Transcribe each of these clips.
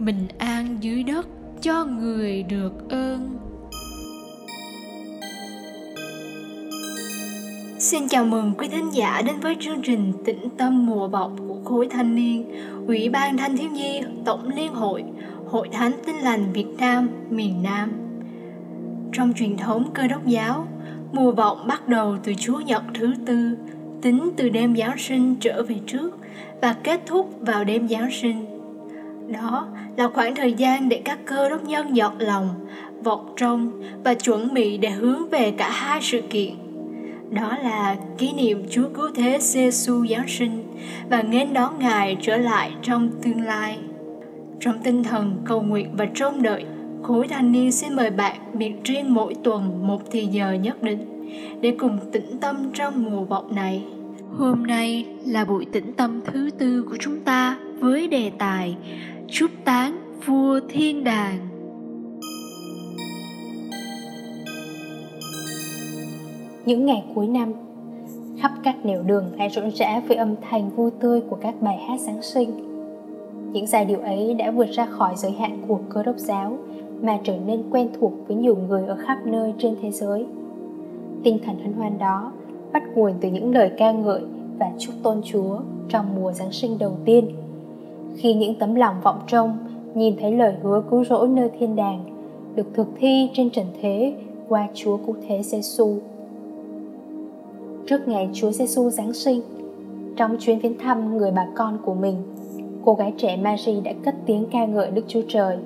bình an dưới đất cho người được ơn Xin chào mừng quý thính giả đến với chương trình Tĩnh tâm mùa vọng của khối thanh niên, Ủy ban Thanh thiếu nhi, Tổng Liên hội, Hội Thánh Tin lành Việt Nam, miền Nam. Trong truyền thống cơ đốc giáo, mùa vọng bắt đầu từ Chúa Nhật thứ tư, tính từ đêm Giáng sinh trở về trước và kết thúc vào đêm Giáng sinh. Đó là khoảng thời gian để các cơ đốc nhân giọt lòng, vọt trong và chuẩn bị để hướng về cả hai sự kiện – đó là kỷ niệm Chúa Cứu Thế giê Giáng sinh và nghênh đón Ngài trở lại trong tương lai. Trong tinh thần cầu nguyện và trông đợi, khối thanh niên xin mời bạn biệt riêng mỗi tuần một thì giờ nhất định để cùng tĩnh tâm trong mùa vọng này. Hôm nay là buổi tĩnh tâm thứ tư của chúng ta với đề tài Chúc tán vua thiên đàng. Những ngày cuối năm, khắp các nẻo đường lại rộn rã với âm thanh vui tươi của các bài hát giáng sinh. Những giai điệu ấy đã vượt ra khỏi giới hạn của cơ đốc giáo, mà trở nên quen thuộc với nhiều người ở khắp nơi trên thế giới. Tinh thần hân hoan đó bắt nguồn từ những lời ca ngợi và chúc tôn chúa trong mùa giáng sinh đầu tiên khi những tấm lòng vọng trông nhìn thấy lời hứa cứu rỗi nơi thiên đàng được thực thi trên trần thế qua Chúa Cứu Thế Giêsu trước ngày Chúa Giêsu Giáng sinh. Trong chuyến viếng thăm người bà con của mình, cô gái trẻ Mary đã cất tiếng ca ngợi Đức Chúa Trời.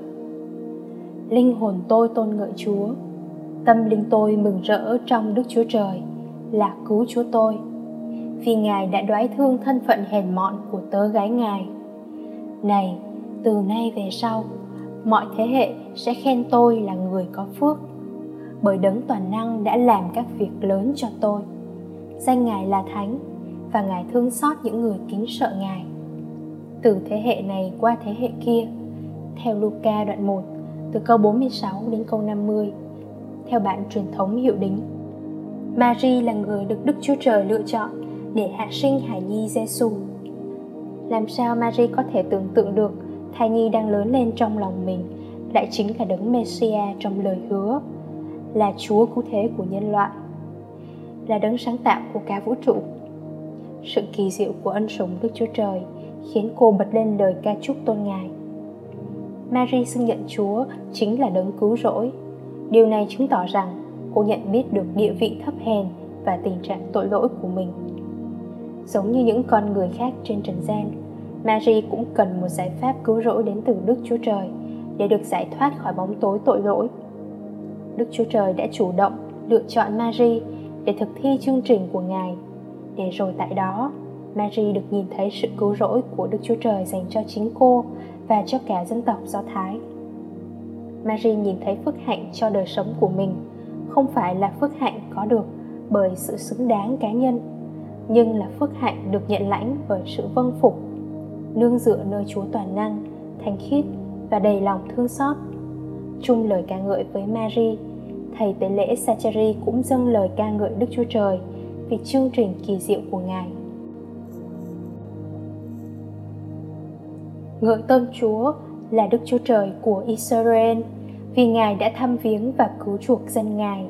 Linh hồn tôi tôn ngợi Chúa, tâm linh tôi mừng rỡ trong Đức Chúa Trời, là cứu Chúa tôi, vì Ngài đã đoái thương thân phận hèn mọn của tớ gái Ngài. Này, từ nay về sau, mọi thế hệ sẽ khen tôi là người có phước, bởi đấng toàn năng đã làm các việc lớn cho tôi danh Ngài là Thánh và Ngài thương xót những người kính sợ Ngài. Từ thế hệ này qua thế hệ kia, theo Luca đoạn 1, từ câu 46 đến câu 50, theo bản truyền thống hiệu đính. Mary là người được Đức Chúa Trời lựa chọn để hạ sinh Hải Nhi Giêsu. Làm sao Marie có thể tưởng tượng được thai nhi đang lớn lên trong lòng mình lại chính là đấng Messia trong lời hứa, là Chúa cứu thế của nhân loại là đấng sáng tạo của cả vũ trụ. Sự kỳ diệu của ân sủng Đức Chúa Trời khiến cô bật lên lời ca chúc tôn Ngài. Mary xưng nhận Chúa chính là đấng cứu rỗi. Điều này chứng tỏ rằng cô nhận biết được địa vị thấp hèn và tình trạng tội lỗi của mình. Giống như những con người khác trên trần gian, Mary cũng cần một giải pháp cứu rỗi đến từ Đức Chúa Trời để được giải thoát khỏi bóng tối tội lỗi. Đức Chúa Trời đã chủ động lựa chọn Mary để thực thi chương trình của Ngài. Để rồi tại đó, Mary được nhìn thấy sự cứu rỗi của Đức Chúa Trời dành cho chính cô và cho cả dân tộc Do Thái. Mary nhìn thấy phước hạnh cho đời sống của mình, không phải là phước hạnh có được bởi sự xứng đáng cá nhân, nhưng là phước hạnh được nhận lãnh bởi sự vâng phục, nương dựa nơi Chúa toàn năng, thánh khiết và đầy lòng thương xót. Chung lời ca ngợi với Mary thầy tế lễ Sacheri cũng dâng lời ca ngợi Đức Chúa Trời vì chương trình kỳ diệu của Ngài. Ngợi tôn Chúa là Đức Chúa Trời của Israel vì Ngài đã thăm viếng và cứu chuộc dân Ngài.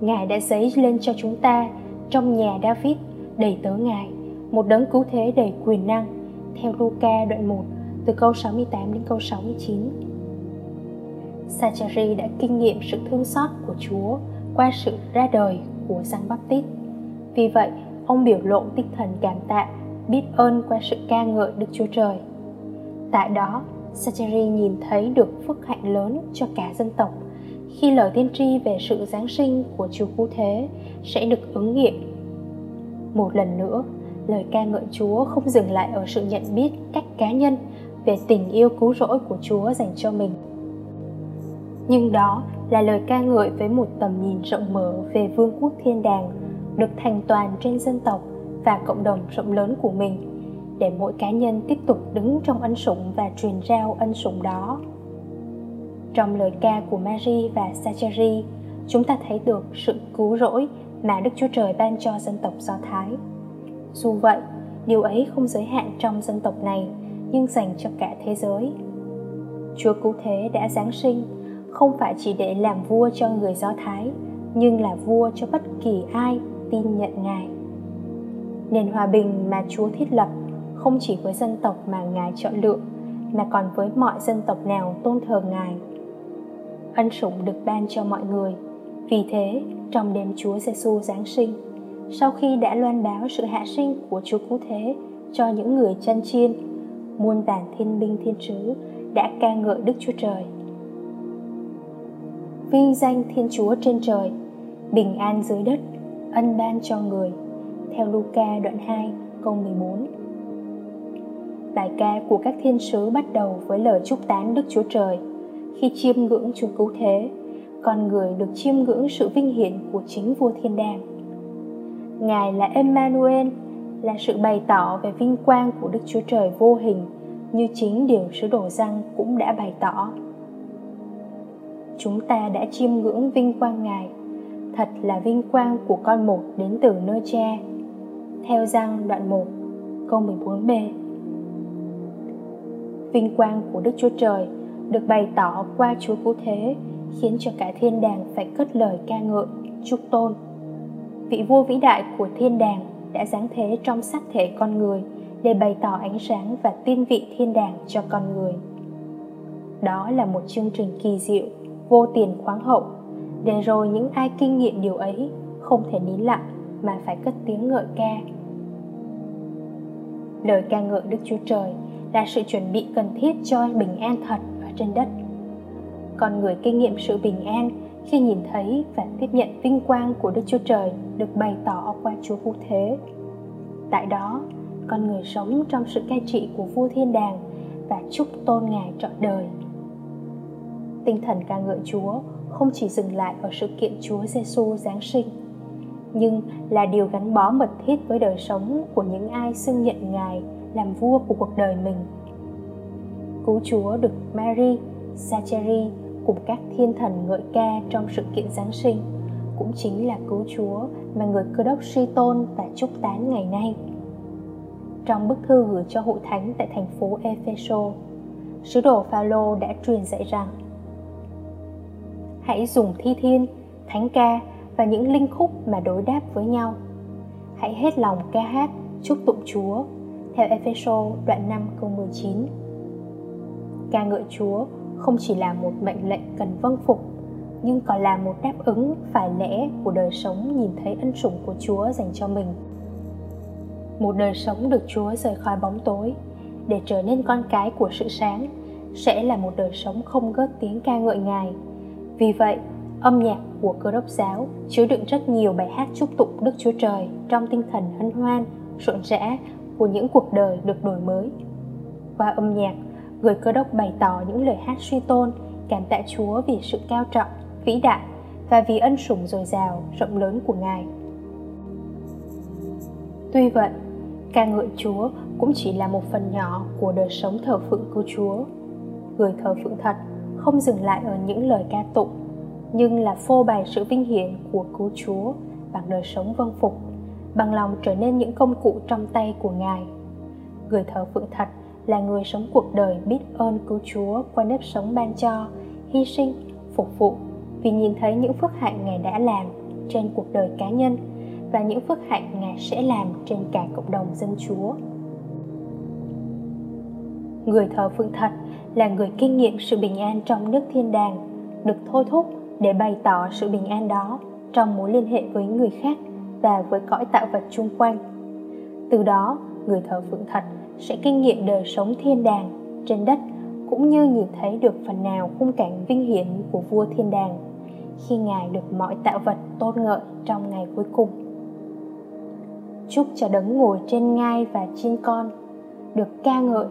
Ngài đã dấy lên cho chúng ta trong nhà David đầy tớ Ngài, một đấng cứu thế đầy quyền năng, theo Luca đoạn 1 từ câu 68 đến câu 69. Sacheri đã kinh nghiệm sự thương xót của Chúa qua sự ra đời của Giăng Baptist. Vì vậy, ông biểu lộ tinh thần cảm tạ, biết ơn qua sự ca ngợi Đức Chúa Trời. Tại đó, Sacheri nhìn thấy được phước hạnh lớn cho cả dân tộc khi lời tiên tri về sự Giáng sinh của Chúa Cứu Thế sẽ được ứng nghiệm. Một lần nữa, lời ca ngợi Chúa không dừng lại ở sự nhận biết cách cá nhân về tình yêu cứu rỗi của Chúa dành cho mình nhưng đó là lời ca ngợi với một tầm nhìn rộng mở về vương quốc thiên đàng, được thành toàn trên dân tộc và cộng đồng rộng lớn của mình, để mỗi cá nhân tiếp tục đứng trong ân sủng và truyền rao ân sủng đó trong lời ca của Mary và Sacheri, chúng ta thấy được sự cứu rỗi mà Đức Chúa Trời ban cho dân tộc Do Thái. Dù vậy, điều ấy không giới hạn trong dân tộc này nhưng dành cho cả thế giới. Chúa cứu thế đã giáng sinh không phải chỉ để làm vua cho người do thái nhưng là vua cho bất kỳ ai tin nhận ngài. Nền hòa bình mà chúa thiết lập không chỉ với dân tộc mà ngài chọn lựa mà còn với mọi dân tộc nào tôn thờ ngài. Ân sủng được ban cho mọi người. Vì thế trong đêm chúa giêsu giáng sinh sau khi đã loan báo sự hạ sinh của chúa cứu thế cho những người chân chiên, muôn vàng thiên binh thiên sứ đã ca ngợi đức chúa trời. Vinh danh thiên chúa trên trời, bình an dưới đất, ân ban cho người, theo Luca đoạn 2 câu 14 Bài ca của các thiên sứ bắt đầu với lời chúc tán Đức Chúa Trời. Khi chiêm ngưỡng Chúa Cứu Thế, con người được chiêm ngưỡng sự vinh hiển của chính vua thiên đàng ngài là emmanuel là sự bày tỏ về vinh quang của đức chúa trời vô hình như chính điều sứ đồ răng cũng đã bày tỏ. Chúng ta đã chiêm ngưỡng vinh quang ngài thật là vinh quang của con một đến từ nơi cha. Theo răng đoạn 1 câu 14b vinh quang của Đức Chúa Trời được bày tỏ qua Chúa Cứu Thế khiến cho cả thiên đàng phải cất lời ca ngợi, chúc tôn. Vị vua vĩ đại của thiên đàng đã giáng thế trong xác thể con người để bày tỏ ánh sáng và tiên vị thiên đàng cho con người. Đó là một chương trình kỳ diệu, vô tiền khoáng hậu, để rồi những ai kinh nghiệm điều ấy không thể nín lặng mà phải cất tiếng ngợi ca. Lời ca ngợi Đức Chúa Trời là sự chuẩn bị cần thiết cho bình an thật ở trên đất con người kinh nghiệm sự bình an khi nhìn thấy và tiếp nhận vinh quang của Đức Chúa Trời được bày tỏ qua Chúa Vũ Thế. Tại đó, con người sống trong sự cai trị của vua thiên đàng và chúc tôn Ngài trọn đời. Tinh thần ca ngợi Chúa không chỉ dừng lại ở sự kiện Chúa Giêsu giáng sinh, nhưng là điều gắn bó mật thiết với đời sống của những ai xưng nhận Ngài làm vua của cuộc đời mình. Cứu Chúa được Mary, Zachary cùng các thiên thần ngợi ca trong sự kiện Giáng sinh cũng chính là cứu Chúa mà người cơ đốc suy tôn và chúc tán ngày nay. Trong bức thư gửi cho hội thánh tại thành phố Epheso, sứ đồ Phaolô đã truyền dạy rằng Hãy dùng thi thiên, thánh ca và những linh khúc mà đối đáp với nhau. Hãy hết lòng ca hát, chúc tụng Chúa, theo Epheso đoạn 5 câu 19. Ca ngợi Chúa không chỉ là một mệnh lệnh cần vâng phục nhưng còn là một đáp ứng phải lẽ của đời sống nhìn thấy ân sủng của Chúa dành cho mình. Một đời sống được Chúa rời khỏi bóng tối để trở nên con cái của sự sáng sẽ là một đời sống không gớt tiếng ca ngợi Ngài. Vì vậy, âm nhạc của cơ đốc giáo chứa đựng rất nhiều bài hát chúc tụng Đức Chúa Trời trong tinh thần hân hoan, rộn rã của những cuộc đời được đổi mới. Qua âm nhạc, người cơ đốc bày tỏ những lời hát suy tôn, cảm tạ chúa vì sự cao trọng, vĩ đại và vì ân sủng dồi dào, rộng lớn của ngài. Tuy vậy, ca ngợi chúa cũng chỉ là một phần nhỏ của đời sống thờ phượng cứu chúa. Người thờ phượng thật không dừng lại ở những lời ca tụng, nhưng là phô bày sự vinh hiển của cứu chúa bằng đời sống vâng phục, bằng lòng trở nên những công cụ trong tay của ngài. Người thờ phượng thật là người sống cuộc đời biết ơn cứu Chúa qua nếp sống ban cho, hy sinh, phục vụ vì nhìn thấy những phước hạnh Ngài đã làm trên cuộc đời cá nhân và những phước hạnh Ngài sẽ làm trên cả cộng đồng dân Chúa. Người thờ phượng thật là người kinh nghiệm sự bình an trong nước thiên đàng, được thôi thúc để bày tỏ sự bình an đó trong mối liên hệ với người khác và với cõi tạo vật chung quanh. Từ đó, người thờ phượng thật sẽ kinh nghiệm đời sống thiên đàng trên đất cũng như nhìn thấy được phần nào khung cảnh vinh hiển của vua thiên đàng khi ngài được mọi tạo vật tôn ngợi trong ngày cuối cùng. Chúc cho đấng ngồi trên ngai và trên con được ca ngợi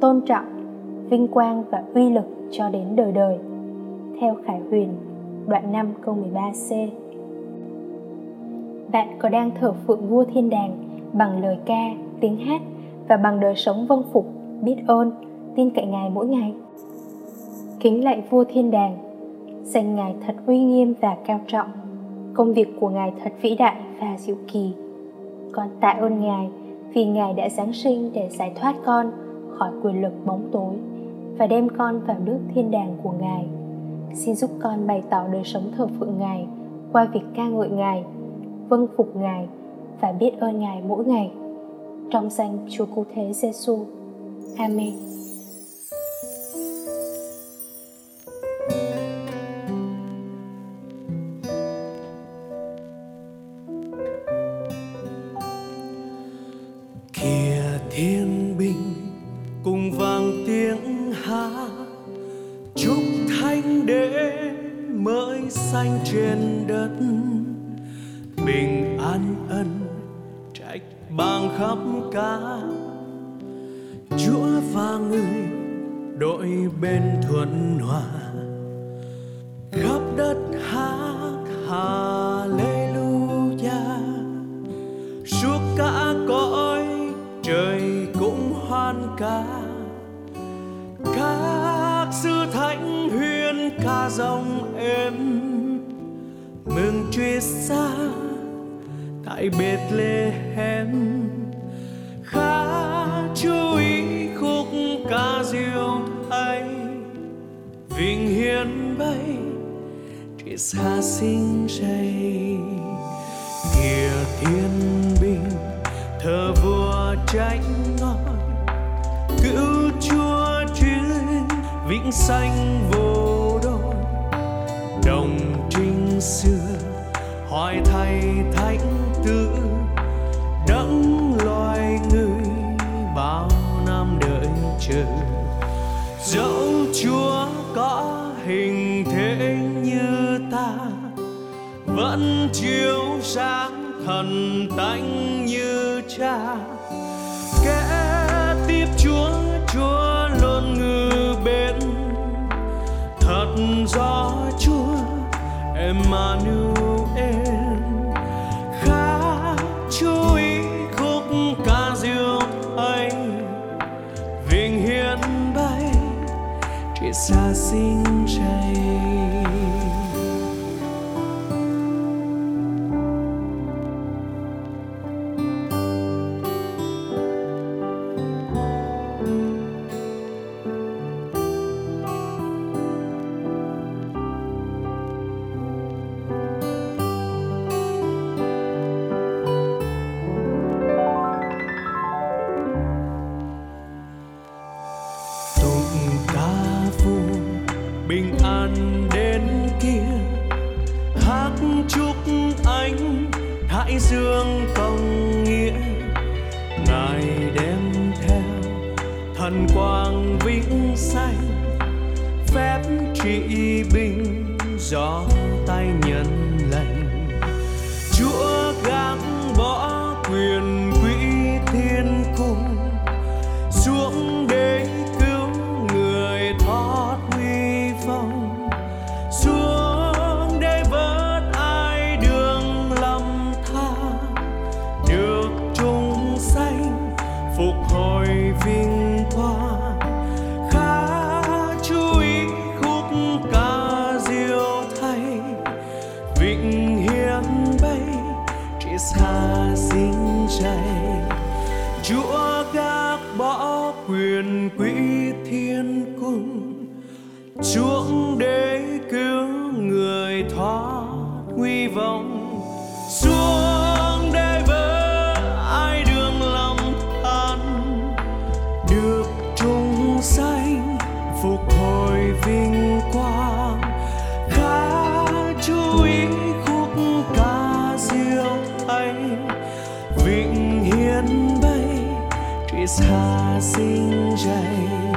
tôn trọng vinh quang và uy lực cho đến đời đời. Theo Khải Huyền đoạn 5 câu 13c Bạn có đang thờ phượng vua thiên đàng bằng lời ca, tiếng hát và bằng đời sống vâng phục, biết ơn, tin cậy Ngài mỗi ngày. Kính lạy vua thiên đàng, danh Ngài thật uy nghiêm và cao trọng, công việc của Ngài thật vĩ đại và diệu kỳ. Con tạ ơn Ngài vì Ngài đã giáng sinh để giải thoát con khỏi quyền lực bóng tối và đem con vào nước thiên đàng của Ngài. Xin giúp con bày tỏ đời sống thờ phượng Ngài qua việc ca ngợi Ngài, vâng phục Ngài và biết ơn Ngài mỗi ngày. Trong danh Chúa Cứu Thế Giêsu. Amen. Pha người đội bên thuận hòa. Khắp đất hát hallelujah. Suốt cả cõi trời cũng hoan ca. Các sư thánh huyên ca dòng êm mừng Chúa xa tại Bethlehem. Vinh bay Chúa xa sinh dậy kìa thiên binh thờ vua tránh ngôi cứu chúa chuyên vĩnh sanh vô đôi đồng trinh xưa, hỏi thay thánh vẫn chiếu sáng thần tánh như cha. Kẻ tiếp chúa chúa luôn ngự bên. Thật do chúa, Emmanuel. Khá chú ý khúc ca diệu ấy. Vinh hiến bay, chỉ xa sinh chay chú khúc ca diêu ấy vịnh hiến bay chỉ xa sinh dày